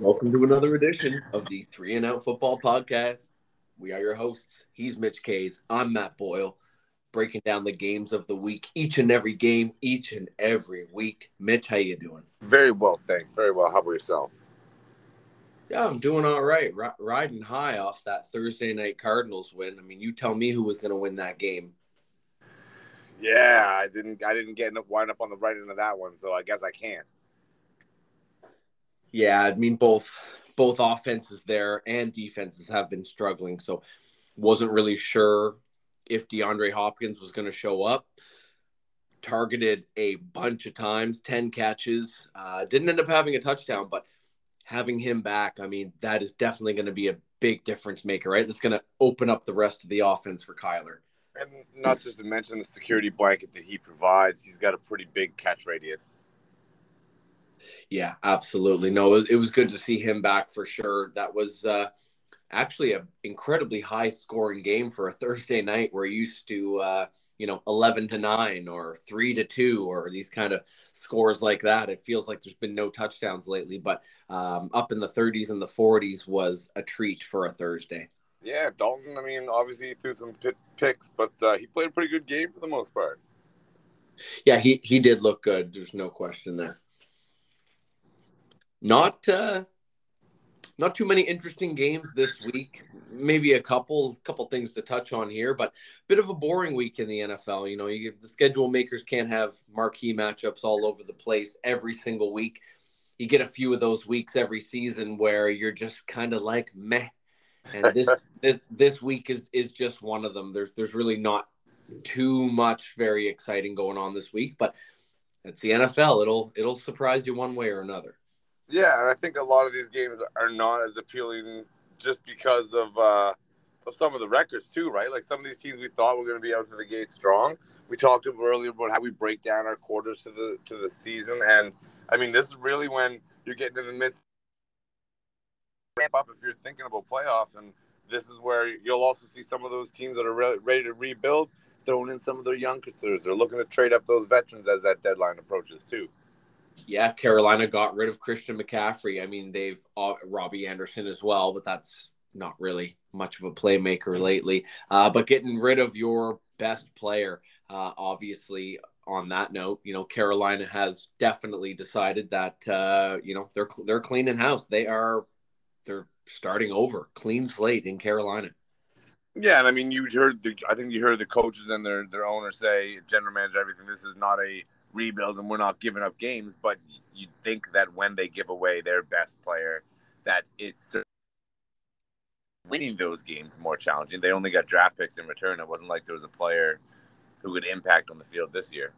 Welcome to another edition of the Three and Out Football Podcast. We are your hosts. He's Mitch Kays. I'm Matt Boyle, breaking down the games of the week, each and every game, each and every week. Mitch, how you doing? Very well, thanks. Very well. How about yourself? Yeah, I'm doing all right. R- riding high off that Thursday night Cardinals win. I mean, you tell me who was going to win that game. Yeah, I didn't. I didn't get wind up on the right end of that one, so I guess I can't. Yeah, I mean both both offenses there and defenses have been struggling, so wasn't really sure if DeAndre Hopkins was going to show up. Targeted a bunch of times, ten catches, uh, didn't end up having a touchdown, but having him back, I mean, that is definitely going to be a big difference maker, right? That's going to open up the rest of the offense for Kyler. And not just to mention the security blanket that he provides, he's got a pretty big catch radius. Yeah, absolutely. No, it was, it was good to see him back for sure. That was uh, actually an incredibly high scoring game for a Thursday night. We're used to, uh, you know, 11 to 9 or 3 to 2 or these kind of scores like that. It feels like there's been no touchdowns lately, but um, up in the 30s and the 40s was a treat for a Thursday. Yeah, Dalton, I mean, obviously he threw some picks, but uh, he played a pretty good game for the most part. Yeah, he, he did look good. There's no question there not uh, not too many interesting games this week. Maybe a couple couple things to touch on here, but bit of a boring week in the NFL. You know, you, the schedule makers can't have marquee matchups all over the place every single week. You get a few of those weeks every season where you're just kind of like meh. And this this this week is is just one of them. There's there's really not too much very exciting going on this week, but it's the NFL. It'll it'll surprise you one way or another. Yeah, and I think a lot of these games are not as appealing just because of uh, of some of the records too, right? Like some of these teams we thought were going to be out to the gate strong. We talked earlier about how we break down our quarters to the to the season, and I mean this is really when you're getting in the midst ramp up if you're thinking about playoffs, and this is where you'll also see some of those teams that are re- ready to rebuild throwing in some of their youngsters. They're looking to trade up those veterans as that deadline approaches too yeah, Carolina got rid of Christian McCaffrey. I mean, they've uh, Robbie Anderson as well, but that's not really much of a playmaker lately. Uh, but getting rid of your best player, uh, obviously. On that note, you know Carolina has definitely decided that uh, you know they're they're cleaning house. They are they're starting over, clean slate in Carolina. Yeah, and I mean, you heard the I think you heard the coaches and their their owner say, general manager, everything. This is not a rebuild and we're not giving up games, but you'd think that when they give away their best player, that it's winning those games more challenging. They only got draft picks in return. It wasn't like there was a player who would impact on the field this year.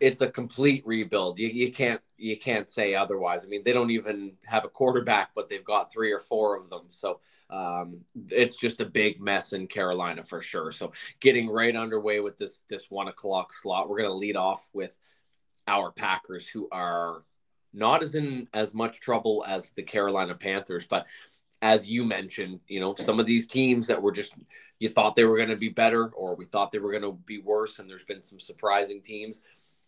It's a complete rebuild. You, you can't you can't say otherwise. I mean, they don't even have a quarterback, but they've got three or four of them. So um, it's just a big mess in Carolina for sure. So getting right underway with this this one o'clock slot, we're going to lead off with our Packers, who are not as in as much trouble as the Carolina Panthers, but as you mentioned, you know, some of these teams that were just you thought they were going to be better or we thought they were going to be worse, and there's been some surprising teams.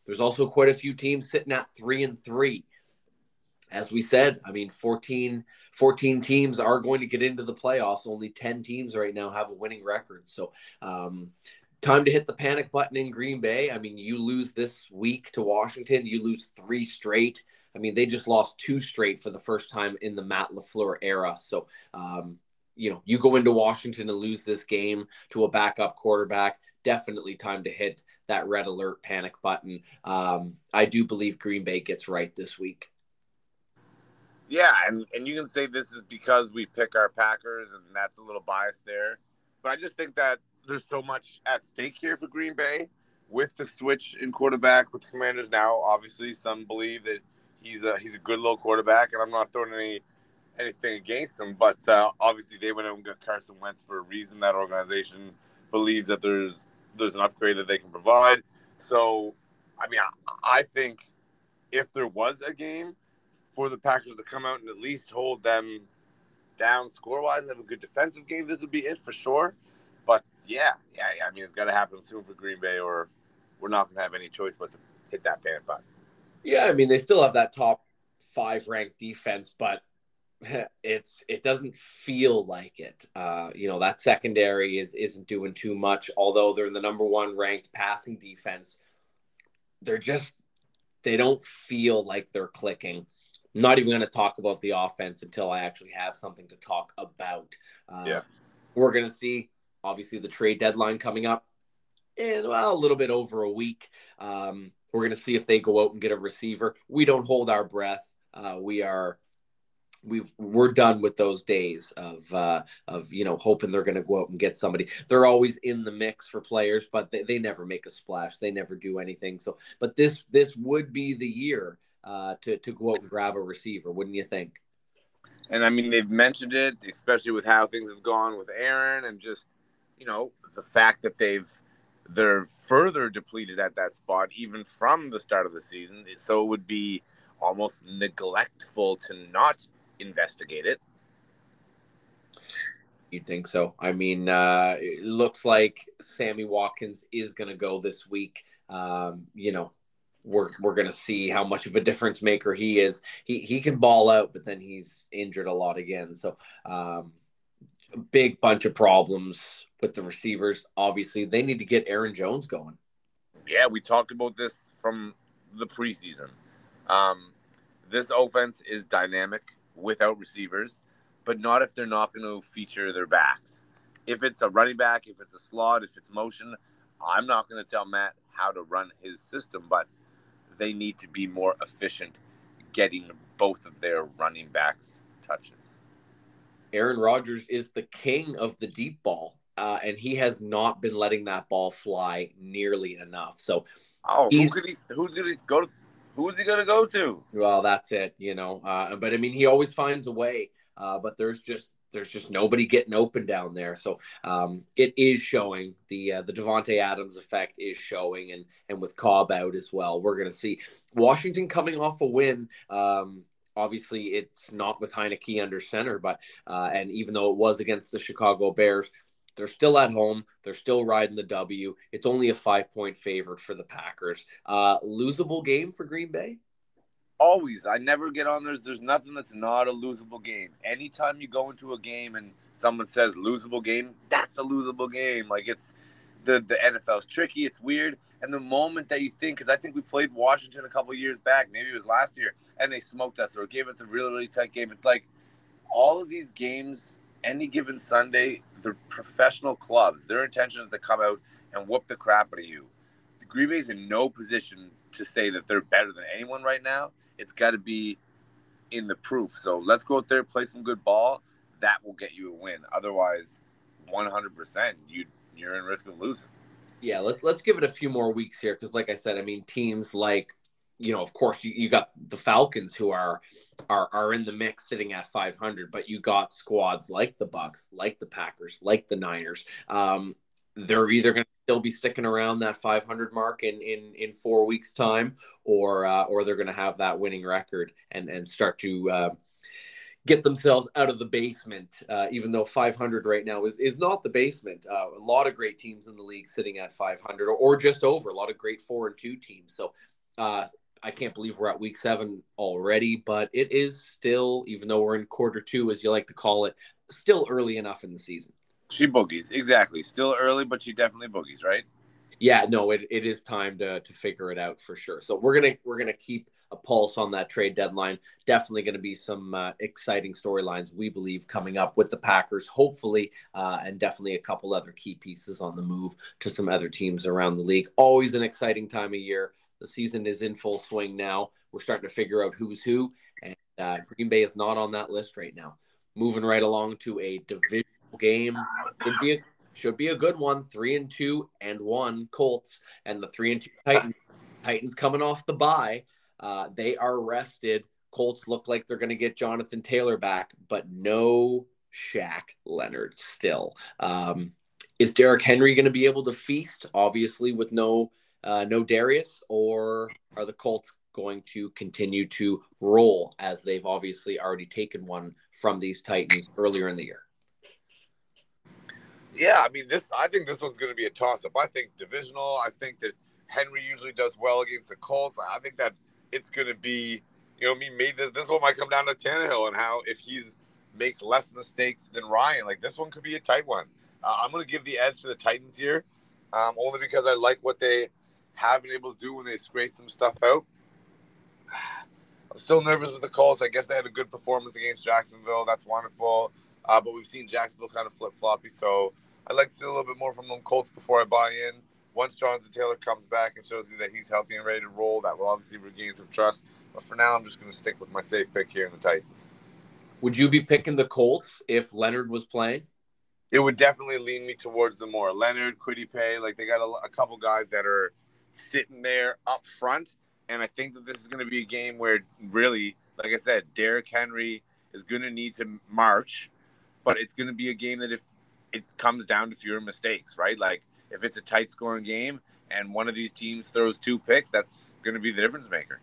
There's also quite a few teams sitting at three and three. As we said, I mean, 14, 14 teams are going to get into the playoffs. Only 10 teams right now have a winning record. So, um, time to hit the panic button in Green Bay. I mean, you lose this week to Washington, you lose three straight. I mean, they just lost two straight for the first time in the Matt LaFleur era. So, um, you know, you go into Washington and lose this game to a backup quarterback. Definitely time to hit that red alert panic button. Um, I do believe Green Bay gets right this week. Yeah, and, and you can say this is because we pick our Packers, and that's a little biased there. But I just think that there's so much at stake here for Green Bay with the switch in quarterback with the Commanders now. Obviously, some believe that he's a he's a good little quarterback, and I'm not throwing any anything against him. But uh, obviously, they went and got Carson Wentz for a reason. That organization believes that there's there's an upgrade that they can provide. So, I mean, I, I think if there was a game for the Packers to come out and at least hold them down score wise and have a good defensive game, this would be it for sure. But yeah, yeah, yeah. I mean, it's got to happen soon for Green Bay, or we're not going to have any choice but to hit that panic button. Yeah, I mean, they still have that top five ranked defense, but it's it doesn't feel like it. Uh, you know that secondary is isn't doing too much. Although they're in the number one ranked passing defense, they're just they don't feel like they're clicking. I'm not even going to talk about the offense until I actually have something to talk about. Uh, yeah, we're going to see obviously the trade deadline coming up in well a little bit over a week. Um, we're going to see if they go out and get a receiver. We don't hold our breath. Uh, we are we've we're done with those days of uh, of you know hoping they're going to go out and get somebody. They're always in the mix for players, but they, they never make a splash. They never do anything. So, but this this would be the year uh, to to go out and grab a receiver, wouldn't you think? And I mean, they've mentioned it, especially with how things have gone with Aaron, and just you know the fact that they've they're further depleted at that spot even from the start of the season. So it would be almost neglectful to not investigate it. You'd think so. I mean, uh, it looks like Sammy Watkins is going to go this week. Um, you know, we're we're to see how much of a difference maker he is. He he can ball out, but then he's injured a lot again. So, um, big bunch of problems with the receivers. Obviously, they need to get Aaron Jones going. Yeah, we talked about this from the preseason. Um, this offense is dynamic without receivers, but not if they're not going to feature their backs. If it's a running back, if it's a slot, if it's motion, I'm not going to tell Matt how to run his system, but they need to be more efficient getting both of their running backs touches. Aaron Rodgers is the king of the deep ball, uh, and he has not been letting that ball fly nearly enough. So, oh, who could he, who's going to go to who's he going to go to? Well, that's it, you know. Uh, but I mean, he always finds a way. Uh, but there's just there's just nobody getting open down there. So um, it is showing the uh, the Davante Adams effect is showing, and and with Cobb out as well, we're going to see Washington coming off a win. Um, obviously, it's not with Heinicke under center, but uh, and even though it was against the Chicago Bears, they're still at home. They're still riding the W. It's only a five point favorite for the Packers. Uh, losable game for Green Bay? Always. I never get on there. There's nothing that's not a losable game. Anytime you go into a game and someone says losable game, that's a losable game. Like it's the, the NFL's tricky. It's weird. And the moment that you think, because I think we played Washington a couple years back, maybe it was last year, and they smoked us or gave us a really, really tight game. It's like all of these games, any given Sunday, they're professional clubs. Their intention is to come out and whoop the crap out of you. The Green Bay's in no position to say that they're better than anyone right now. It's got to be in the proof. So let's go out there, play some good ball. That will get you a win. Otherwise, 100%, you you're in risk of losing. Yeah, let's let's give it a few more weeks here because, like I said, I mean, teams like you know, of course, you, you got the Falcons who are are are in the mix, sitting at 500, but you got squads like the Bucks, like the Packers, like the Niners. Um, they're either going to still be sticking around that 500 mark in in in four weeks time, or uh, or they're going to have that winning record and and start to. Uh, get themselves out of the basement, uh, even though 500 right now is, is not the basement. Uh, a lot of great teams in the league sitting at 500 or, or, just over. A lot of great four and two teams. So uh, I can't believe we're at week seven already, but it is still, even though we're in quarter two, as you like to call it, still early enough in the season. She boogies, exactly. Still early, but she definitely boogies, right? Yeah, no, it, it is time to to figure it out for sure. So we're gonna we're gonna keep a pulse on that trade deadline. Definitely to be some uh, exciting storylines we believe coming up with the Packers, hopefully, uh, and definitely a couple other key pieces on the move to some other teams around the league. Always an exciting time of year. The season is in full swing now. We're starting to figure out who's who, and uh, Green Bay is not on that list right now. Moving right along to a divisional game, be a, should be a good one. Three and two and one Colts, and the three and two Titans. Titans coming off the bye. Uh, they are rested. Colts look like they're going to get Jonathan Taylor back, but no Shaq Leonard still. Um, is Derrick Henry going to be able to feast? Obviously, with no uh, no Darius, or are the Colts going to continue to roll as they've obviously already taken one from these Titans earlier in the year? Yeah, I mean this. I think this one's going to be a toss-up. I think divisional. I think that Henry usually does well against the Colts. I think that it's going to be, you know, I mean, maybe this, this one might come down to Tannehill and how if he's makes less mistakes than Ryan, like this one could be a tight one. Uh, I'm going to give the edge to the Titans here, um, only because I like what they have been able to do when they scrape some stuff out. I'm still nervous with the Colts. I guess they had a good performance against Jacksonville. That's wonderful. Uh, but we've seen Jacksonville kind of flip floppy. So I'd like to see a little bit more from them Colts before I buy in. Once Jonathan Taylor comes back and shows me that he's healthy and ready to roll, that will obviously regain some trust. But for now, I'm just going to stick with my safe pick here in the Titans. Would you be picking the Colts if Leonard was playing? It would definitely lean me towards the more Leonard, Kwity Paye. Like they got a, a couple guys that are sitting there up front and I think that this is going to be a game where, really, like I said, Derrick Henry is going to need to march, but it's going to be a game that if it comes down to fewer mistakes, right? Like if it's a tight scoring game and one of these teams throws two picks, that's going to be the difference maker.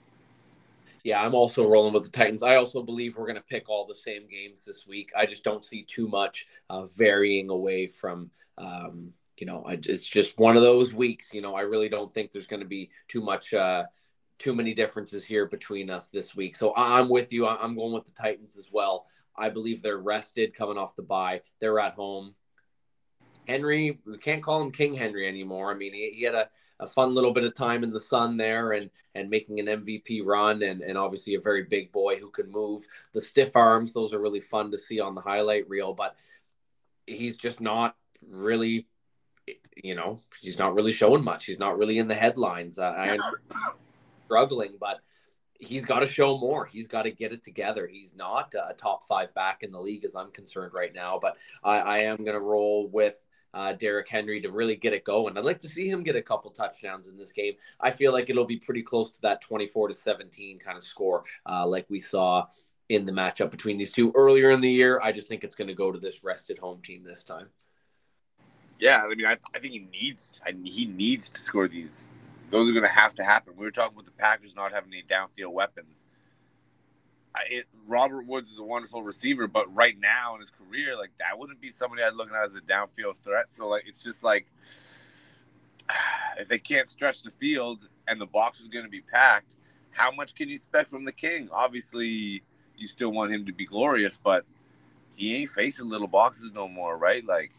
Yeah, I'm also rolling with the Titans. I also believe we're going to pick all the same games this week. I just don't see too much uh, varying away from, um, you know, it's just one of those weeks. You know, I really don't think there's going to be too much. Uh, too many differences here between us this week. So I'm with you. I'm going with the Titans as well. I believe they're rested coming off the bye. They're at home. Henry, we can't call him King Henry anymore. I mean, he, he had a, a fun little bit of time in the sun there and and making an MVP run and, and obviously a very big boy who can move. The stiff arms, those are really fun to see on the highlight reel, but he's just not really you know, he's not really showing much. He's not really in the headlines. Uh, I struggling, but he's got to show more. He's got to get it together. He's not a top five back in the league, as I'm concerned right now. But I, I am going to roll with uh, Derrick Henry to really get it going. I'd like to see him get a couple touchdowns in this game. I feel like it'll be pretty close to that 24 to 17 kind of score, uh, like we saw in the matchup between these two earlier in the year. I just think it's going to go to this rested home team this time. Yeah, I mean, I, I think he needs I, he needs to score these those are going to have to happen. We were talking about the Packers not having any downfield weapons. It, Robert Woods is a wonderful receiver, but right now in his career, like that wouldn't be somebody I'd look at as a downfield threat. So like it's just like if they can't stretch the field and the box is going to be packed, how much can you expect from the King? Obviously, you still want him to be glorious, but he ain't facing little boxes no more, right? Like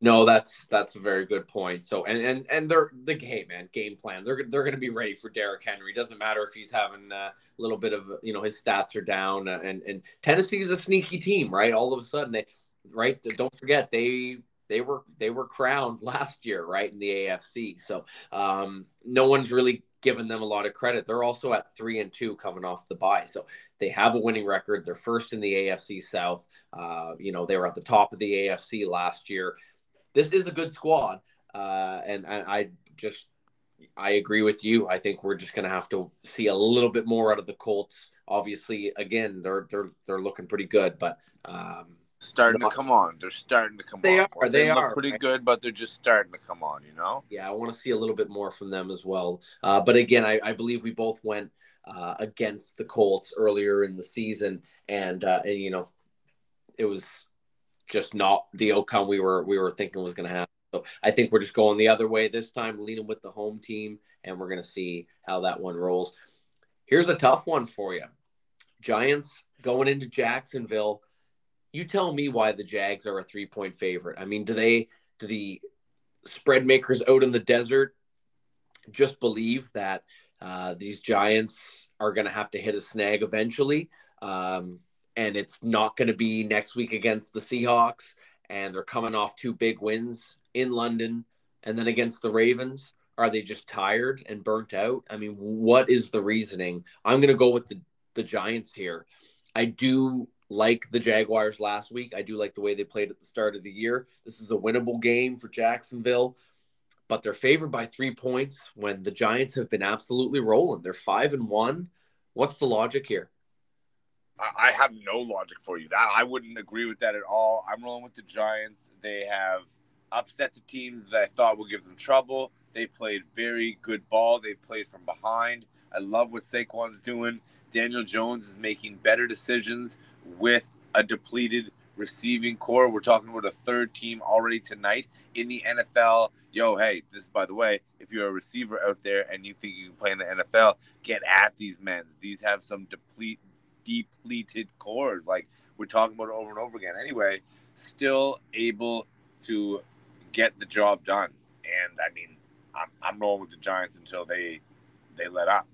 no, that's that's a very good point. So and and and they're the game man game plan. They're they're going to be ready for Derrick Henry. Doesn't matter if he's having a little bit of you know his stats are down uh, and Tennessee is a sneaky team, right? All of a sudden they right. Don't forget they they were they were crowned last year, right in the AFC. So um, no one's really given them a lot of credit. They're also at three and two coming off the bye, so they have a winning record. They're first in the AFC South. Uh, you know they were at the top of the AFC last year. This is a good squad, uh, and, and I just I agree with you. I think we're just going to have to see a little bit more out of the Colts. Obviously, again, they're they're they're looking pretty good, but um, starting not, to come on. They're starting to come they on. Are, they, they are pretty right? good, but they're just starting to come on. You know. Yeah, I want to see a little bit more from them as well. Uh, but again, I, I, believe we both went uh, against the Colts earlier in the season, and uh, and you know, it was just not the outcome we were we were thinking was going to happen. So I think we're just going the other way this time, leaning with the home team, and we're going to see how that one rolls. Here's a tough one for you. Giants going into Jacksonville you tell me why the Jags are a three point favorite. I mean, do they do the spread makers out in the desert just believe that uh, these Giants are going to have to hit a snag eventually, um, and it's not going to be next week against the Seahawks, and they're coming off two big wins in London and then against the Ravens. Are they just tired and burnt out? I mean, what is the reasoning? I'm going to go with the the Giants here. I do like the Jaguars last week. I do like the way they played at the start of the year. This is a winnable game for Jacksonville, but they're favored by three points when the Giants have been absolutely rolling. They're five and one. What's the logic here? I have no logic for you. I wouldn't agree with that at all. I'm rolling with the Giants. They have upset the teams that I thought would give them trouble. They played very good ball. They played from behind. I love what Saquon's doing. Daniel Jones is making better decisions with a depleted receiving core. We're talking about a third team already tonight in the NFL. Yo, hey, this by the way, if you're a receiver out there and you think you can play in the NFL, get at these men. These have some deplete depleted cores. Like we're talking about over and over again. Anyway, still able to get the job done. And I mean, I'm, I'm rolling with the Giants until they they let up.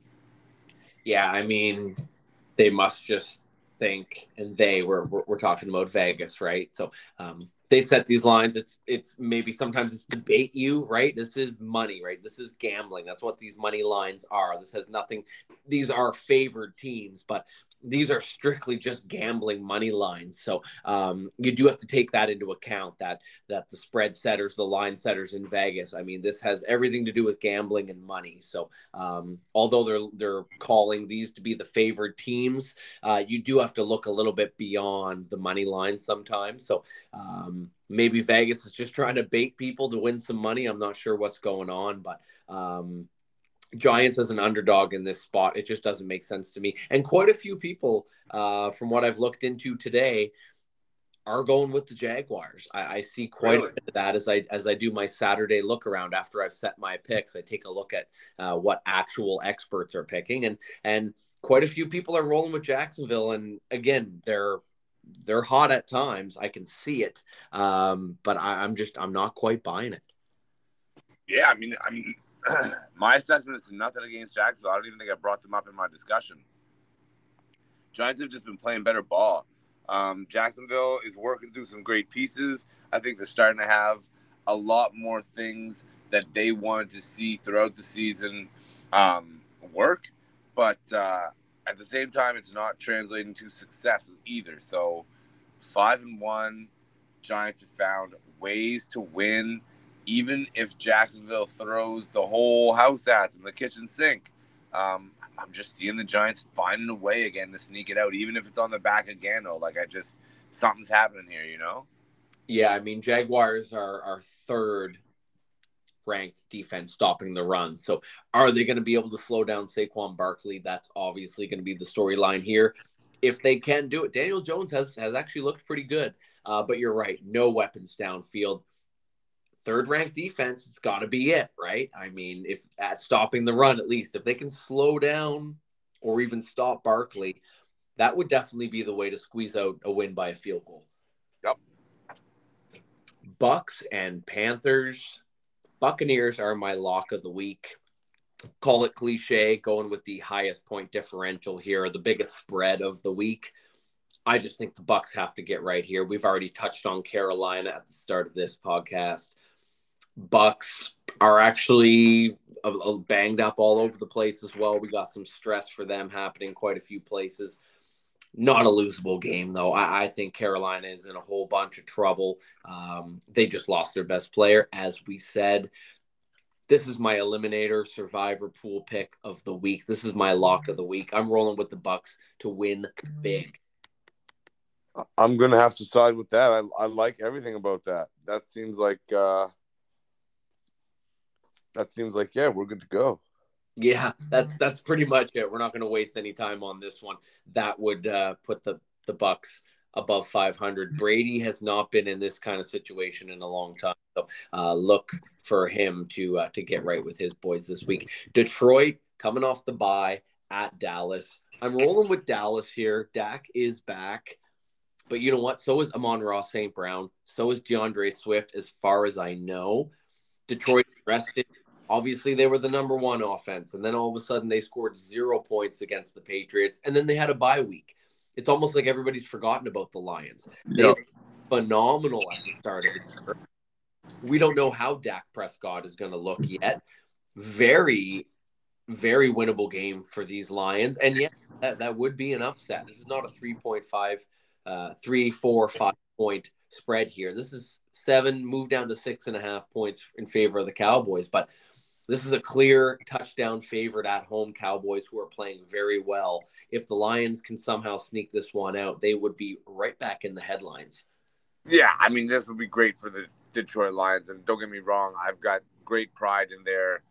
Yeah, I mean, they must just think, and they were we're, we're talking about Vegas, right? So um, they set these lines. It's it's maybe sometimes it's debate you, right? This is money, right? This is gambling. That's what these money lines are. This has nothing. These are favored teams, but these are strictly just gambling money lines. So um, you do have to take that into account that that the spread setters, the line setters in Vegas. I mean, this has everything to do with gambling and money. So um, although they're they're calling these to be the favored teams, uh, you do have to look a little bit beyond the money line sometimes. So um, maybe Vegas is just trying to bait people to win some money. I'm not sure what's going on, but um, Giants as an underdog in this spot, it just doesn't make sense to me. And quite a few people, uh, from what I've looked into today, are going with the Jaguars. I, I see quite really? a bit of that as I as I do my Saturday look around after I've set my picks. I take a look at uh, what actual experts are picking, and and quite a few people are rolling with Jacksonville. And again, they're they're hot at times. I can see it, um, but I, I'm just I'm not quite buying it. Yeah, I mean, I mean, my assessment is nothing against Jacksonville. I don't even think I brought them up in my discussion. Giants have just been playing better ball. Um, Jacksonville is working through some great pieces. I think they're starting to have a lot more things that they wanted to see throughout the season um, work, but uh, at the same time, it's not translating to success either. So, five and one, Giants have found ways to win even if Jacksonville throws the whole house at them, the kitchen sink. Um, I'm just seeing the Giants finding a way again to sneak it out, even if it's on the back again. Though, like I just something's happening here, you know. Yeah, I mean Jaguars are our third ranked defense stopping the run. So are they going to be able to slow down Saquon Barkley? That's obviously going to be the storyline here. If they can do it, Daniel Jones has has actually looked pretty good. Uh, but you're right, no weapons downfield third ranked defense, it's got to be it, right? I mean, if at stopping the run, at least if they can slow down or even stop Barkley, that would definitely be the way to squeeze out a win by a field goal. Yep. Bucks and Panthers. Buccaneers are my lock of the week. Call it cliche, going with the highest point differential here, the biggest spread of the week. I just think the Bucks have to get right here. We've already touched on Carolina at the start of this podcast. Bucks are actually banged up all over the place as well. We got some stress for them happening quite a few places. Not a losable game though. I, I think Carolina is in a whole bunch of trouble. Um, they just lost their best player, as we said. This is my eliminator survivor pool pick of the week. This is my lock of the week. I'm rolling with the Bucks to win big. I'm gonna have to side with that. I, I like everything about that. That seems like uh, that seems like yeah, we're good to go. Yeah, that's that's pretty much it. We're not going to waste any time on this one. That would uh, put the the Bucks above 500. Brady has not been in this kind of situation in a long time, so uh, look for him to uh, to get right with his boys this week. Detroit coming off the bye at Dallas. I'm rolling with Dallas here. Dak is back. But you know what? So is Amon-Ra St. Brown. So is D'Andre Swift, as far as I know. Detroit rested obviously they were the number one offense and then all of a sudden they scored zero points against the patriots and then they had a bye week. It's almost like everybody's forgotten about the lions. They yep. phenomenal at the start of the year. We don't know how Dak Prescott is going to look yet. Very very winnable game for these lions and yet, that, that would be an upset. This is not a 3.5 uh, three four five point spread here. This is seven move down to six and a half points in favor of the cowboys but this is a clear touchdown favorite at home Cowboys who are playing very well. If the Lions can somehow sneak this one out, they would be right back in the headlines. Yeah, I mean this would be great for the Detroit Lions and don't get me wrong, I've got great pride in their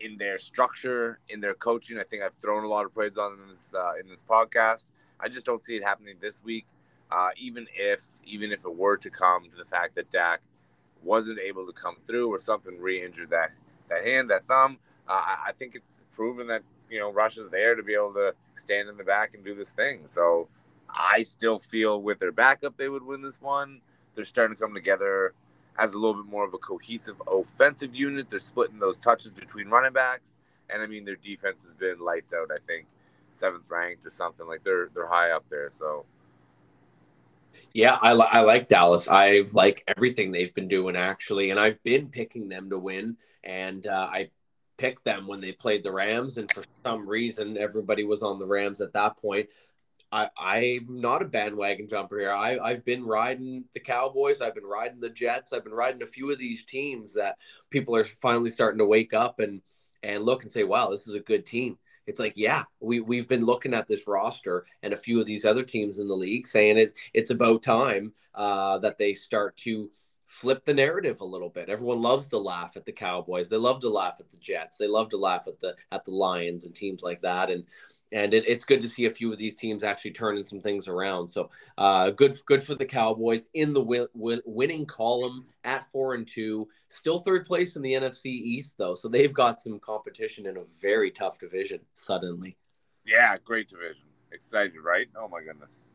in their structure, in their coaching. I think I've thrown a lot of praise on this uh, in this podcast. I just don't see it happening this week. Uh, even if even if it were to come to the fact that Dak wasn't able to come through or something re-injured that that hand, that thumb, uh, I think it's proven that you know Rush's there to be able to stand in the back and do this thing. So I still feel with their backup they would win this one. They're starting to come together as a little bit more of a cohesive offensive unit. They're splitting those touches between running backs, and I mean their defense has been lights out. I think seventh ranked or something like they're they're high up there. So yeah, I, li- I like Dallas. I like everything they've been doing actually, and I've been picking them to win. And uh, I picked them when they played the Rams, and for some reason, everybody was on the Rams at that point. I, I'm not a bandwagon jumper here. I, I've been riding the Cowboys. I've been riding the Jets. I've been riding a few of these teams that people are finally starting to wake up and and look and say, "Wow, this is a good team." It's like, yeah, we we've been looking at this roster and a few of these other teams in the league saying it's it's about time uh, that they start to flip the narrative a little bit. Everyone loves to laugh at the Cowboys. They love to laugh at the Jets. They love to laugh at the at the Lions and teams like that. And and it, it's good to see a few of these teams actually turning some things around. So uh, good, good for the Cowboys in the win, win, winning column at four and two, still third place in the NFC East though, so they've got some competition in a very tough division. Suddenly, yeah, great division. Excited, right? Oh my goodness.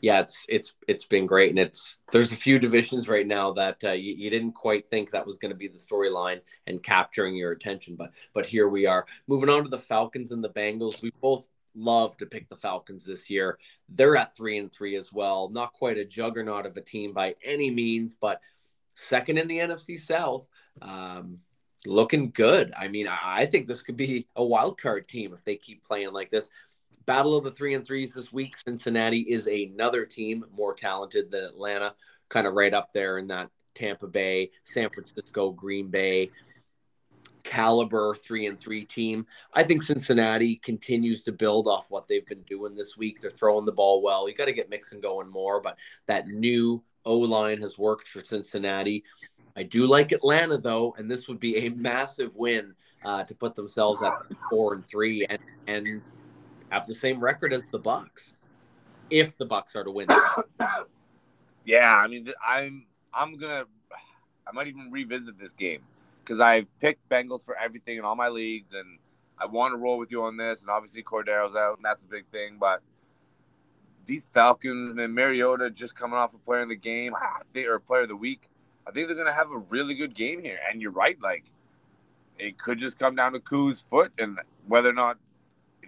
Yeah, it's it's it's been great, and it's there's a few divisions right now that uh, you, you didn't quite think that was going to be the storyline and capturing your attention, but but here we are. Moving on to the Falcons and the Bengals, we both love to pick the Falcons this year. They're at three and three as well. Not quite a juggernaut of a team by any means, but second in the NFC South. Um, looking good. I mean, I think this could be a wild card team if they keep playing like this. Battle of the three and threes this week. Cincinnati is another team more talented than Atlanta, kind of right up there in that Tampa Bay, San Francisco, Green Bay caliber three and three team. I think Cincinnati continues to build off what they've been doing this week. They're throwing the ball well. You got to get Mixon going more, but that new O line has worked for Cincinnati. I do like Atlanta though, and this would be a massive win uh, to put themselves at four and three and and have the same record as the Bucks if the Bucks are to win. yeah, I mean, I'm I'm gonna I might even revisit this game because I picked Bengals for everything in all my leagues, and I want to roll with you on this. And obviously, Cordarrelle's out, and that's a big thing. But these Falcons and Mariota just coming off a of player in the game, I think, or player of the week. I think they're going to have a really good game here. And you're right, like it could just come down to Koo's foot and whether or not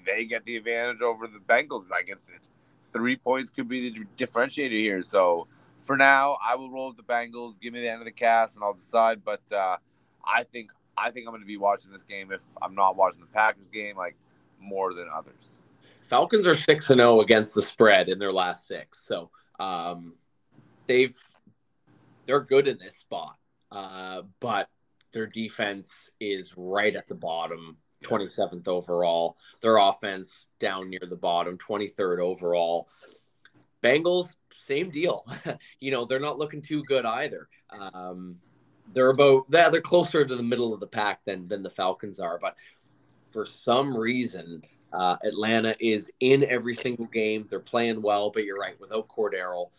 they get the advantage over the Bengals. I guess it, three points could be the differentiator here. So for now, I will roll with the Bengals. Give me the end of the cast, and I'll decide. But uh, I think I think I'm going to be watching this game if I'm not watching the Packers game like more than others. Falcons are six and zero oh against the spread in their last six, so um, they've they're good in this spot, uh, but their defense is right at the bottom, 27th overall. Their offense down near the bottom, 23rd overall. Bengals, same deal. you know, they're not looking too good either. Um, they're about yeah, they're closer to the middle of the pack than than the Falcons are, but for some reason, uh, Atlanta is in every single game. They're playing well, but you're right. Without Cordarrelle,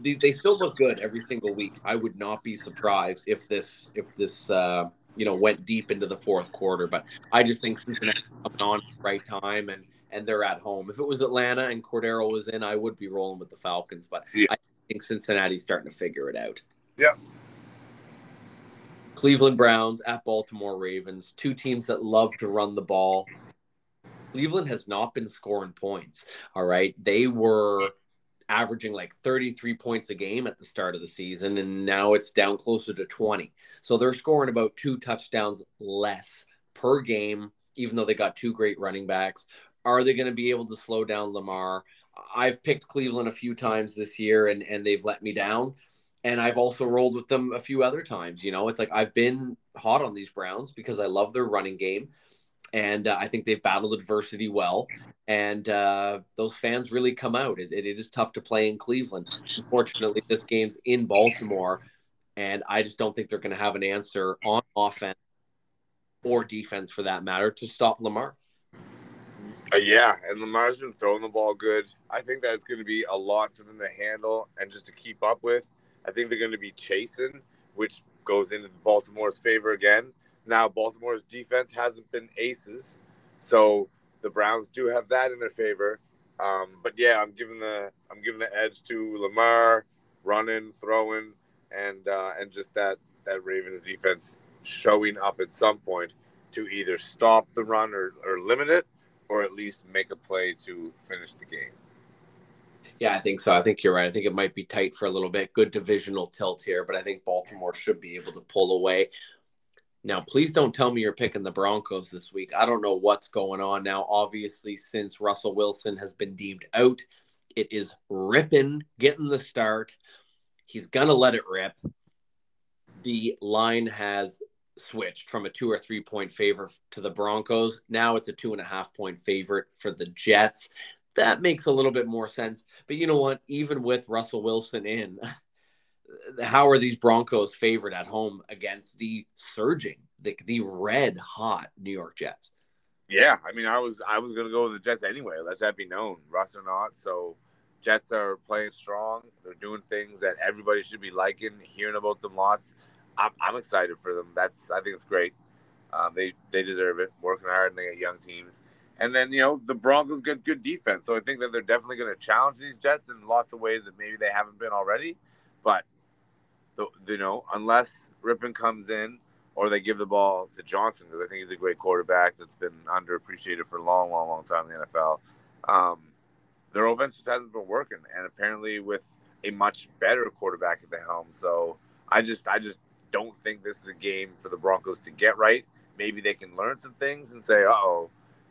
they, they still look good every single week. I would not be surprised if this if this uh, you know went deep into the fourth quarter. But I just think Cincinnati coming on at the right time and and they're at home. If it was Atlanta and Cordarrelle was in, I would be rolling with the Falcons. But yeah. I think Cincinnati's starting to figure it out. Yeah, Cleveland Browns at Baltimore Ravens, two teams that love to run the ball. Cleveland has not been scoring points. All right. They were averaging like 33 points a game at the start of the season, and now it's down closer to 20. So they're scoring about two touchdowns less per game, even though they got two great running backs. Are they going to be able to slow down Lamar? I've picked Cleveland a few times this year and, and they've let me down and I've also rolled with them a few other times. You know, it's like I've been hot on these Browns because I love their running game, and uh, I think they've battled adversity well. And uh, those fans really come out. It, it, is tough to play in Cleveland. Unfortunately, this game's in Baltimore, and I just don't think they're going to have an answer on offense or defense, for that matter, to stop Lamar. Uh, yeah, and Lamar's been throwing the ball good. I think that it's going to be a lot for them to handle and just to keep up with. I think they're going to be chasing, which goes into Baltimore's favor again. Now, Baltimore's defense hasn't been aces, so the Browns do have that in their favor. Um, but yeah, I'm giving the I'm giving the edge to Lamar, running, throwing, and uh, and just that that Ravens defense showing up at some point to either stop the run or, or limit it or at least make a play to finish the game. Yeah, I think so. I think you're right. I think it might be tight for a little bit. Good divisional tilt here, but I think Baltimore should be able to pull away. Now, please don't tell me you're picking the Broncos this week. I don't know what's going on now. Obviously, since Russell Wilson has been deemed out, it is Rypien, getting the start. He's going to let it rip. The line has switched from a two or three point favorite to the Broncos. Now it's a two and a half point favorite for the Jets. That makes a little bit more sense. But you know what? Even with Russell Wilson in, how are these Broncos favored at home against the surging, the, the red hot New York Jets? Yeah, I mean, I was I was gonna go with the Jets anyway. Let that be known, Russ or not. So, Jets are playing strong. They're doing things that everybody should be liking, hearing about them lots. I'm, I'm excited for them. That's I think it's great. Um, they they deserve it. Working hard and they got young teams. And then you know the Broncos get good defense, so I think that they're definitely going to challenge these Jets in lots of ways that maybe they haven't been already. But the, you know, unless Rypien comes in or they give the ball to Johnson, because I think he's a great quarterback that's been underappreciated for a long, long, long time in the NFL. Um, their offense just hasn't been working, and apparently with a much better quarterback at the helm. So I just, I just don't think this is a game for the Broncos to get right. Maybe they can learn some things and say, oh,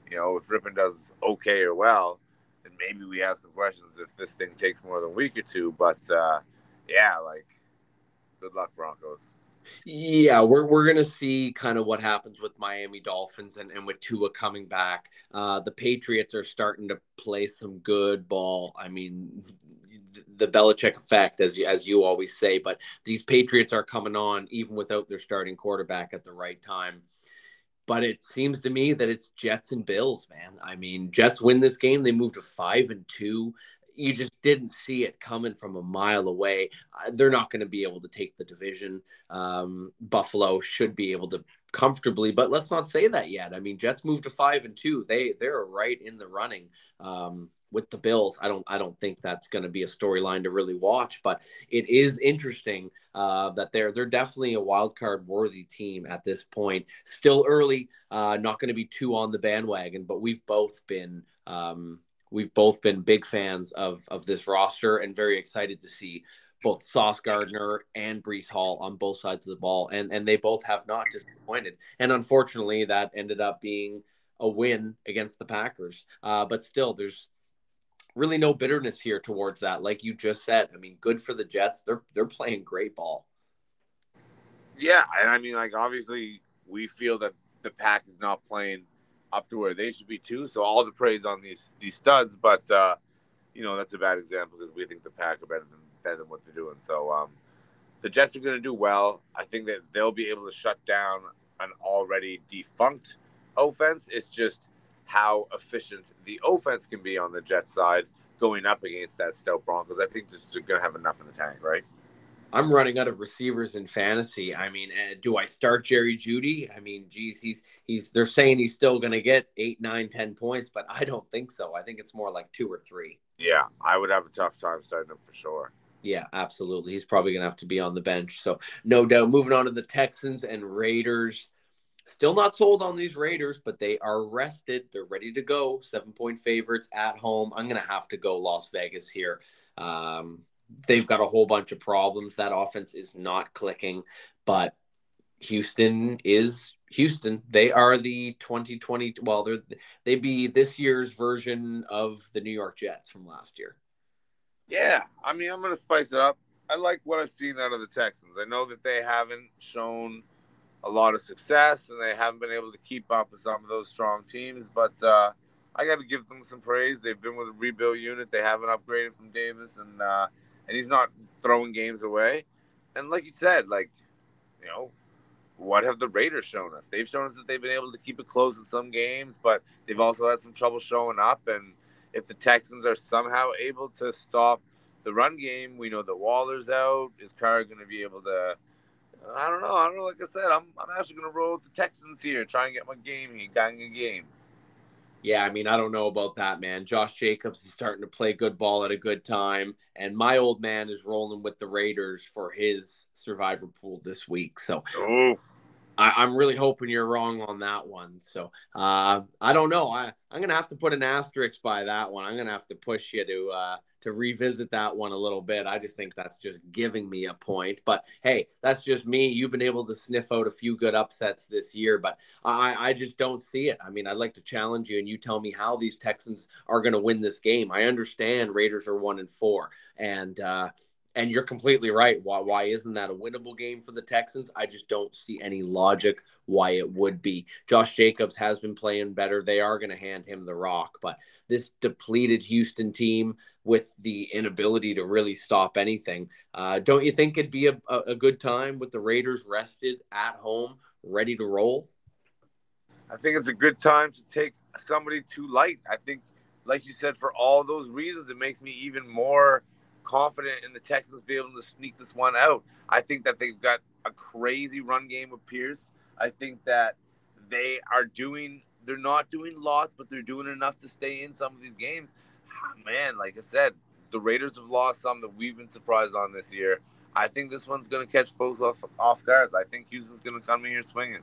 you know, if Rypien does okay or well, then maybe we have some questions if this thing takes more than a week or two. But uh, yeah, like, good luck, Broncos. Yeah, we're we're gonna see kind of what happens with Miami Dolphins and, and with Tua coming back. Uh, the Patriots are starting to play some good ball. I mean, the Belichick effect, as as you always say. But these Patriots are coming on even without their starting quarterback at the right time. But it seems to me that it's Jets and Bills, man. I mean, Jets win this game. They move to five and two. You just didn't see it coming from a mile away. Uh, they're not going to be able to take the division. Um, Buffalo should be able to comfortably, but let's not say that yet. I mean, Jets move to five and two. They they're right in the running. Um, with the Bills, I don't I don't think that's going to be a storyline to really watch, but it is interesting uh, that they're they're definitely a wild card worthy team at this point. Still early, uh, not going to be too on the bandwagon, but we've both been um, we've both been big fans of of this roster and very excited to see both Sauce Gardner and Breece Hall on both sides of the ball, and and they both have not disappointed. And unfortunately, that ended up being a win against the Packers. Uh, but still, there's really no bitterness here towards that. Like you just said, I mean, good for the Jets. They're they're playing great ball. Yeah, and I mean, like obviously, we feel that the pack is not playing up to where they should be too. So all the praise on these these studs, but uh, you know that's a bad example because we think the pack are better than better than what they're doing. So um, the Jets are going to do well. I think that they'll be able to shut down an already defunct offense. It's just how efficient the offense can be on the Jets side going up against that stout Broncos. I think just going to have enough in the tank, right? I'm running out of receivers in fantasy. I mean, uh, do I start Jerry Jeudy? I mean, geez, he's he's they're saying he's still going to get eight, nine, ten points, but I don't think so. I think it's more like two or three. Yeah, I would have a tough time starting him for sure. Yeah, absolutely. He's probably going to have to be on the bench. So no doubt. Moving on to the Texans and Raiders. Still not sold on these Raiders, but they are rested. They're ready to go. Seven point favorites at home. I'm going to have to go Las Vegas here. Um, they've got a whole bunch of problems. That offense is not clicking, but Houston is Houston. They are the 2020. Well, they're they'd be this year's version of the New York Jets from last year. Yeah, I mean, I'm going to spice it up. I like what I've seen out of the Texans. I know that they haven't shown a lot of success, and they haven't been able to keep up with some of those strong teams. But uh, I got to give them some praise. They've been with a rebuild unit. They haven't upgraded from Davis, and uh, and he's not throwing games away. And like you said, like you know, what have the Raiders shown us? They've shown us that they've been able to keep it close in some games, but they've also had some trouble showing up. And if the Texans are somehow able to stop the run game, we know that Waller's out. Is Carr going to be able to? I don't know. I don't know. Like I said, I'm, I'm actually going to roll with the Texans here, try and get my game here, gang a game. Yeah, I mean, I don't know about that, man. Josh Jacobs is starting to play good ball at a good time, and my old man is rolling with the Raiders for his survivor pool this week. So, Oof. I, am really hoping you're wrong on that one. So uh, I don't know. I, I'm gonna have to put an asterisk by that one. I'm gonna have to push you to uh, to revisit that one a little bit. I just think that's just giving me a point. But hey, that's just me. You've been able to sniff out a few good upsets this year, but I, I just don't see it. I mean, I'd like to challenge you and you tell me how these Texans are going to win this game. I understand Raiders are one and four, and uh, and you're completely right. Why why isn't that a winnable game for the Texans? I just don't see any logic why it would be. Josh Jacobs has been playing better. They are going to hand him the rock, but this depleted Houston team with the inability to really stop anything, uh, don't you think it'd be a, a good time with the Raiders rested at home, ready to roll? I think it's a good time to take somebody too light. I think, like you said, for all those reasons, it makes me even more confident in the Texans be able to sneak this one out. I think that they've got a crazy run game with Pierce. I think that they are doing they're not doing lots, but they're doing enough to stay in some of these games. Ah, man, like I said, the Raiders have lost some that we've been surprised on this year. I think this one's going to catch folks off off guard. I think Houston's going to come in here swinging.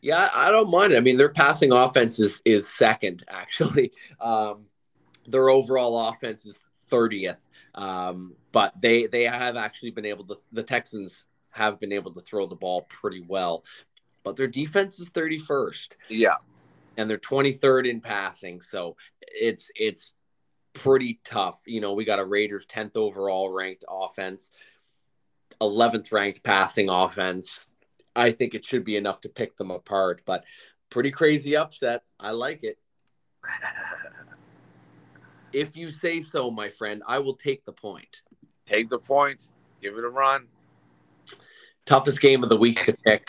Yeah, I don't mind it. I mean, their passing offense is is second actually. Um, their overall offense is thirtieth. Um, but they they have actually been able to the Texans have been able to throw the ball pretty well. But their defense is 31st. Yeah. And they're 23rd in passing. So it's it's pretty tough. You know, we got a Raiders 10th overall ranked offense, 11th ranked passing offense. I think it should be enough to pick them apart, but pretty crazy upset. I like it. If you say so, my friend, I will take the point. Take the point. Give it a run. Toughest game of the week to pick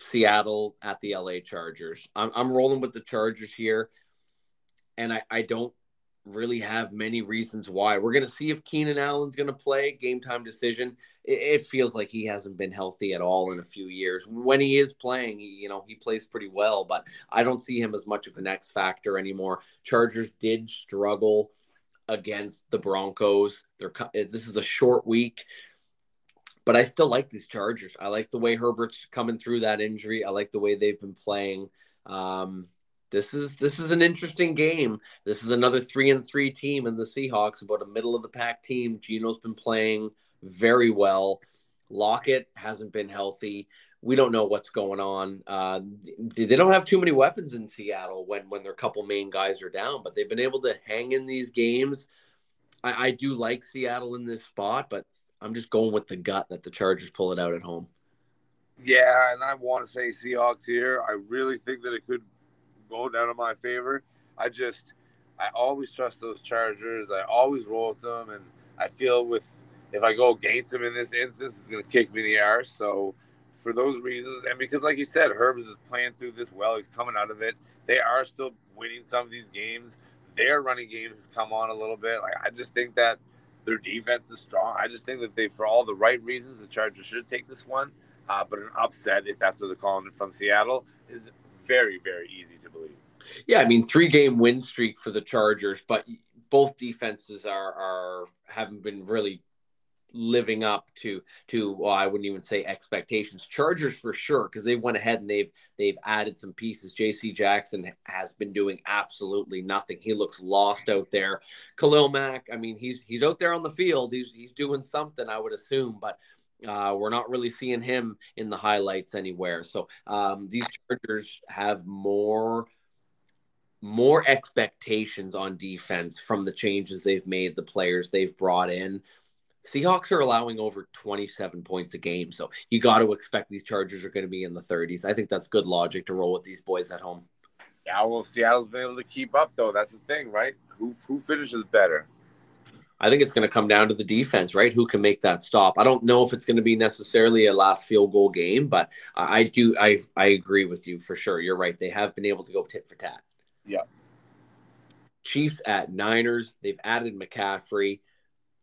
Seattle at the LA Chargers. I'm, I'm rolling with the Chargers here, and I, I don't really have many reasons why. We're going to see if Keenan Allen's going to play game time decision. It, it, feels like he hasn't been healthy at all in a few years. When he is playing, he, you know, he plays pretty well, but I don't see him as much of an X factor anymore. Chargers did struggle against the Broncos. They're this is a short week. But I still like these Chargers. I like the way Herbert's coming through that injury. I like the way they've been playing. Um, this is this is an interesting game. This is another three and three team in the Seahawks, about a middle of the pack team. Geno's been playing very well. Lockett hasn't been healthy. We don't know what's going on. Uh, they don't have too many weapons in Seattle when when their couple main guys are down, but they've been able to hang in these games. I, I do like Seattle in this spot, but I'm just going with the gut that the Chargers pull it out at home. Yeah, and I want to say Seahawks here. I really think that it could go down in my favor. I just, I always trust those Chargers. I always roll with them, and I feel with if I go against them in this instance, it's going to kick me in the arse. So, for those reasons, and because, like you said, Herbs is playing through this well. He's coming out of it. They are still winning some of these games. Their running game has come on a little bit. Like I just think that their defense is strong. I just think that they, for all the right reasons, the Chargers should take this one. Uh, but an upset, if that's what they're calling it from Seattle, is very, very easy to believe. Yeah, I mean, three game win streak for the Chargers, but both defenses are are haven't been really living up to to well I wouldn't even say expectations. Chargers for sure because they've went ahead and they've they've added some pieces. J.C. Jackson has been doing absolutely nothing. He looks lost out there. Khalil Mack, I mean he's he's out there on the field. He's he's doing something I would assume, but uh, we're not really seeing him in the highlights anywhere. So um, these Chargers have more more expectations on defense from the changes they've made, the players they've brought in. Seahawks are allowing over 27 points a game. So you got to expect these Chargers are going to be in the 30s. I think that's good logic to roll with these boys at home. Yeah, well, Seattle's been able to keep up, though. That's the thing, right? Who, who finishes better? I think it's going to come down to the defense, right? Who can make that stop? I don't know if it's going to be necessarily a last field goal game, but I do. I I agree with you for sure. You're right. They have been able to go tit for tat. Yeah. Chiefs at Niners. They've added McCaffrey.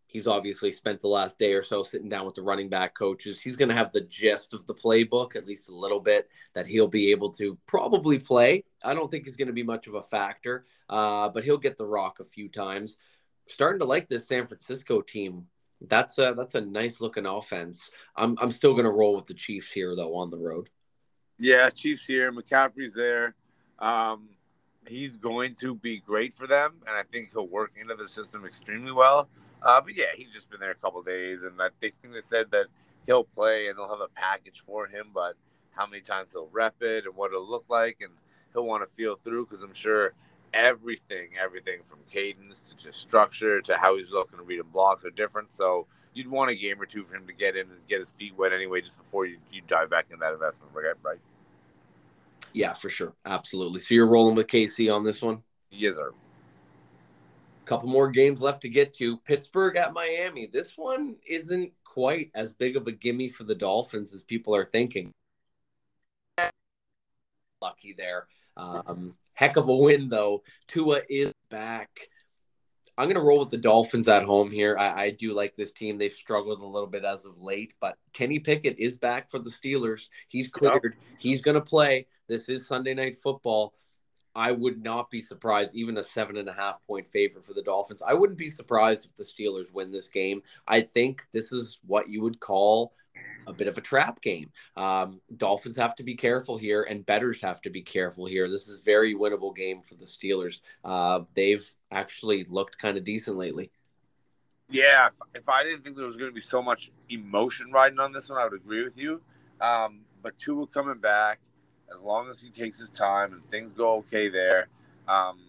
He's obviously spent the last day or so sitting down with the running back coaches. He's going to have the gist of the playbook, at least a little bit, that he'll be able to probably play. I don't think he's going to be much of a factor, uh, but he'll get the rock a few times. Starting to like this San Francisco team. That's a that's a nice looking offense. I'm I'm still to roll with the Chiefs here though on the road. Yeah, Chiefs here. McCaffrey's there. Um, he's going to be great for them, and I think he'll work into their system extremely well. Uh, but yeah, he's just been there a couple days, and I think they said that he'll play and they'll have a package for him. But how many times he'll rep it and what it'll look like, and he'll want to feel through because I'm sure everything, everything from cadence to just structure to how he's looking to read and blocks are different. So you'd want a game or two for him to get in and get his feet wet anyway, just before you, you dive back in that investment, right? Right. Yeah, for sure, absolutely. So you're rolling with KC on this one. Yes, sir couple more games left to get to. Pittsburgh at Miami. This one isn't quite as big of a gimme for the Dolphins as people are thinking. Lucky there. Um, heck of a win, though. Tua is back. I'm going to roll with the Dolphins at home here. I, I, do like this team. They've struggled a little bit as of late, but Kenny Pickett is back for the Steelers. He's cleared. He's going to play. This is Sunday Night Football. I would not be surprised, even a seven and a half point favorite for the Dolphins. I wouldn't be surprised if the Steelers win this game. I think this is what you would call a bit of a trap game. Um, Dolphins have to be careful here, and betters have to be careful here. This is very winnable game for the Steelers. Uh, they've actually looked kind of decent lately. Yeah, if, if, I didn't think there was going to be so much emotion riding on this one, I would agree with you. Um, but Tua coming back, as long as he takes his time and things go okay there. Um,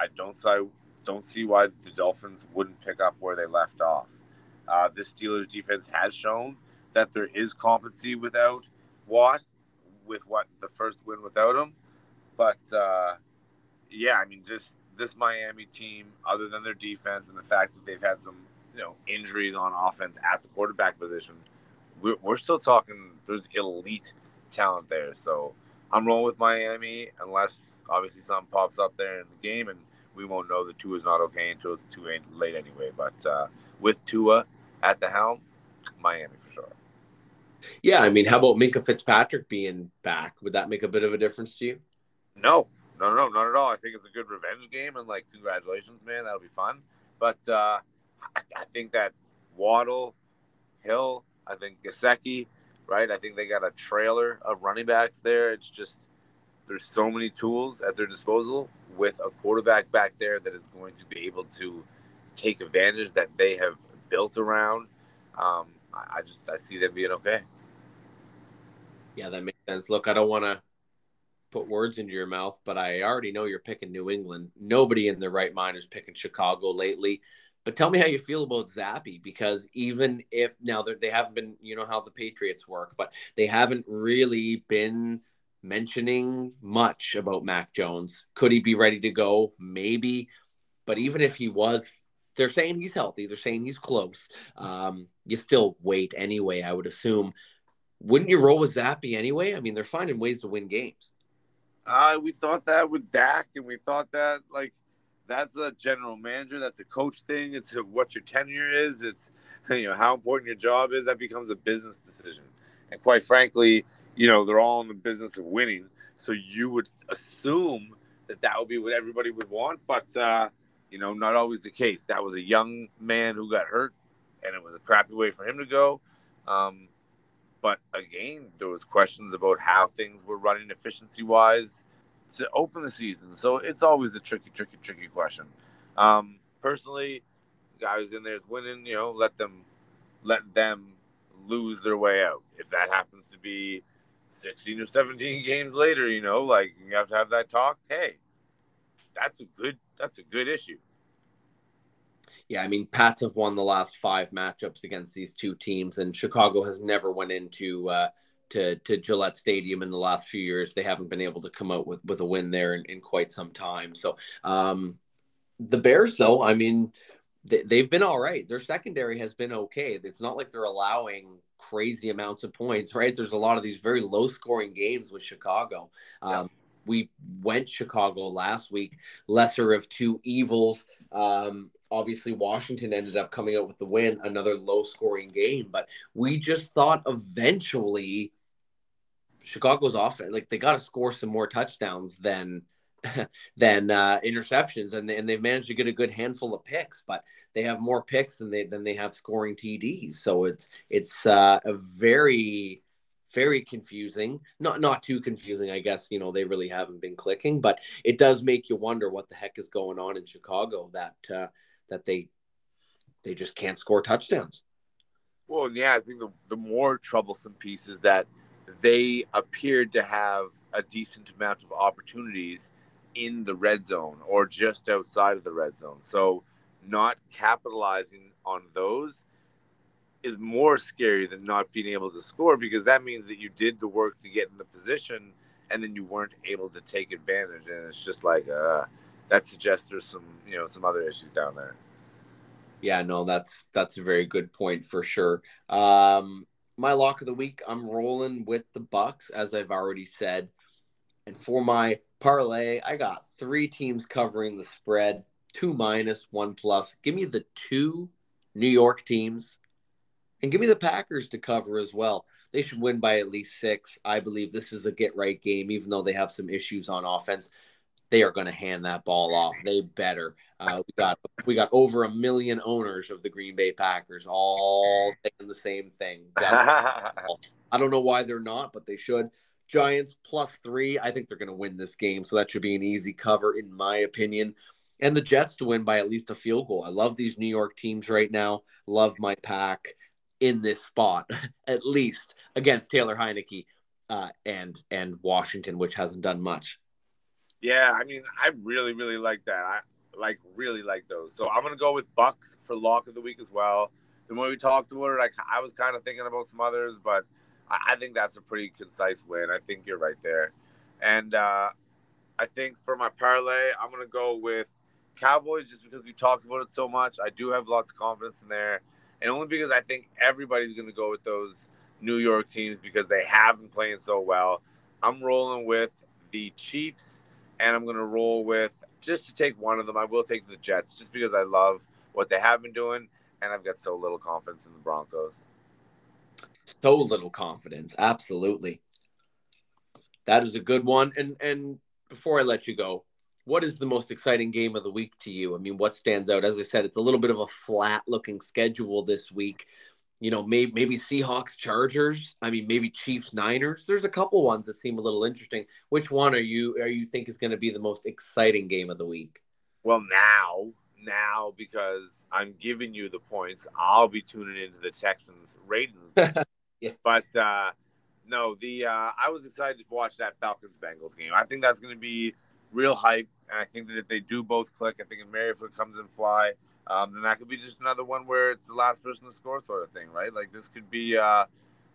I don't see don't see why the Dolphins wouldn't pick up where they left off. Uh, this Steelers defense has shown that there is competency without Watt, with what the first win without him. But uh, yeah, I mean this this Miami team, other than their defense and the fact that they've had some you know injuries on offense at the quarterback position, we're, we're still talking. There's elite talent there. So I'm rolling with Miami unless obviously something pops up there in the game, and we won't know the two is not okay until it's too late anyway. But uh, with Tua at the helm, Miami for sure. Yeah, I mean, how about Minkah Fitzpatrick being back? Would that make a bit of a difference to you? No, no, no, not at all. I think it's a good revenge game, and like, congratulations, man, that'll be fun. But uh, I, I think that Waddle, Hill, I think Gesicki, right? I think they got a trailer of running backs there. It's just there's so many tools at their disposal with a quarterback back there that is going to be able to take advantage that they have built around. Um, I, I just I see them being okay. Yeah, that makes sense. Look, I don't want to put words into your mouth, but I already know you're picking New England. Nobody in their right mind is picking Chicago lately. But tell me how you feel about Zappe because even if now they haven't been, you know how the Patriots work, but they haven't really been mentioning much about Mac Jones. Could he be ready to go? Maybe. But even if he was, they're saying he's healthy. They're saying he's close. Um, you still wait anyway, I would assume. Wouldn't you roll with Zappe anyway? I mean, they're finding ways to win games. Uh, we thought that with Dak, and we thought that like that's a general manager. That's a coach thing. It's what your tenure is. It's you know how important your job is. That becomes a business decision. And quite frankly, you know they're all in the business of winning. So you would assume that that would be what everybody would want, but uh, you know not always the case. That was a young man who got hurt, and it was a crappy way for him to go. Um, but again, there was questions about how things were running efficiency wise to open the season. So it's always a tricky, tricky, tricky question. Um, personally, guys in there is winning. You know, let them let them lose their way out. If that happens to be 16 or 17 games later, you know, like you have to have that talk. Hey, that's a good that's a good issue. Yeah, I mean, Pats have won the last five matchups against these two teams, and Chicago has never went into uh, to to Gillette Stadium in the last few years. They haven't been able to come out with with a win there in, in quite some time. So um, the Bears, though, I mean, they, have been all right. Their secondary has been okay. It's not like they're allowing crazy amounts of points, right? There's a lot of these very low scoring games with Chicago. Yeah. We went Chicago last week, lesser of two evils. Um, obviously, Washington ended up coming out with the win, another low scoring game, but we just thought eventually Chicago's offense, like they got to score some more touchdowns than than uh, interceptions, and they, and they've managed to get a good handful of picks, but they have more picks than they than they have scoring TDs. So it's it's uh, a very very confusing. Not not too confusing, I guess. You know they really haven't been clicking, but it does make you wonder what the heck is going on in Chicago that uh, that they they just can't score touchdowns. Well, yeah, I think the the more troublesome piece is that they appeared to have a decent amount of opportunities in the red zone or just outside of the red zone. So not capitalizing on those is more scary than not being able to score because that means that you did the work to get in the position and then you weren't able to take advantage. And it's just like uh that suggests there's some you know some other issues down there. Yeah no that's that's a very good point for sure. Um my lock of the week i'm rolling with the bucks as i've already said. And for my parlay, I got three teams covering the spread, two minus, one plus. Give me the two New York teams and give me the Packers to cover as well. They should win by at least six. I believe this is a get right game, even though they have some issues on offense. They are going to hand that ball off. They better. Uh, we got we got over a million owners of the Green Bay Packers, all saying the same thing. I don't know why they're not, but they should. Giants plus three. I think they're going to win this game. So that should be an easy cover, in my opinion. And the Jets to win by at least a field goal. I love these New York teams right now. Love my pack in this spot, at least against Taylor Heinicke uh, and and Washington, which hasn't done much. Yeah, I mean, I really, really like that. I like really like those. So I'm gonna go with Bucks for lock of the week as well. The more we talked about it, I, I was kind of thinking about some others, but I, think that's a pretty concise win. I think you're right there. And uh, I think for my parlay, I'm to go with Cowboys just because we talked about it so much. I do have lots of confidence in there. And only because I think everybody's going to go with those New York teams because they have been playing so well. I'm rolling with the Chiefs, and I'm going to roll with just to take one of them. I will take the Jets just because I love what they have been doing, and I've got so little confidence in the Broncos so little confidence. Absolutely. That is a good one. And and before I let you go, what is the most exciting game of the week to you? I mean, what stands out? As I said, it's a little bit of a flat looking schedule this week. You know, maybe maybe Seahawks Chargers. I mean, maybe Chiefs Niners. There's a couple ones that seem a little interesting. Which one are you are you think is going to be the most exciting game of the week? Well, now now because I'm giving you the points, I'll be tuning into the Texans Raiders. Yeah. But uh, no, the uh, I was excited to watch that Falcons Bengals game. I think that's going to be real hype, and I think that if they do both click, I think if Merrifield comes and fly, um, then that could be just another one where it's the last person to score sort of thing, right? Like this could be uh,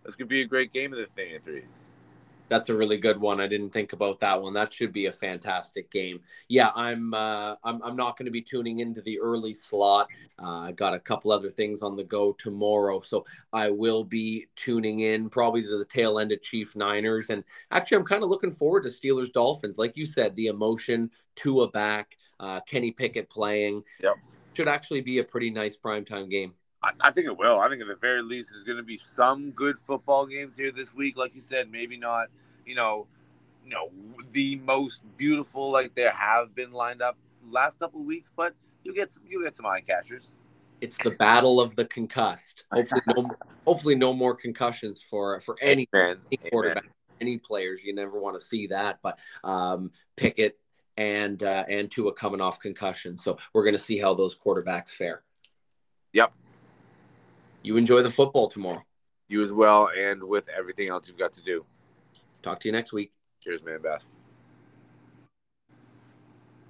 this could be a great game of the thing at threes. That's a really good one. I didn't think about that one. That should be a fantastic game. Yeah, I'm. Uh, I'm. I'm not going to be tuning into the early slot. Uh, I got a couple other things on the go tomorrow, so I will be tuning in probably to the tail end of Chief Niners. And actually, I'm kind of looking forward to Steelers Dolphins. Like you said, the emotion, Tua back, uh, Kenny Pickett playing. Yep. Should actually be a pretty nice primetime game. I, I think it will. I think at the very least, there's going to be some good football games here this week. Like you said, maybe not you know, you know, the most beautiful like there have been lined up last couple of weeks, but you get some you get some eye catchers. It's the battle of the concussed. Hopefully, no, hopefully no more concussions for for any, any quarterback, any players. You never want to see that, but um, Pickett and uh, and Tua coming off concussion, so we're going to see how those quarterbacks fare. Yep. You enjoy the football tomorrow. You as well, and with everything else you've got to do. Talk to you next week. Cheers, man. Best.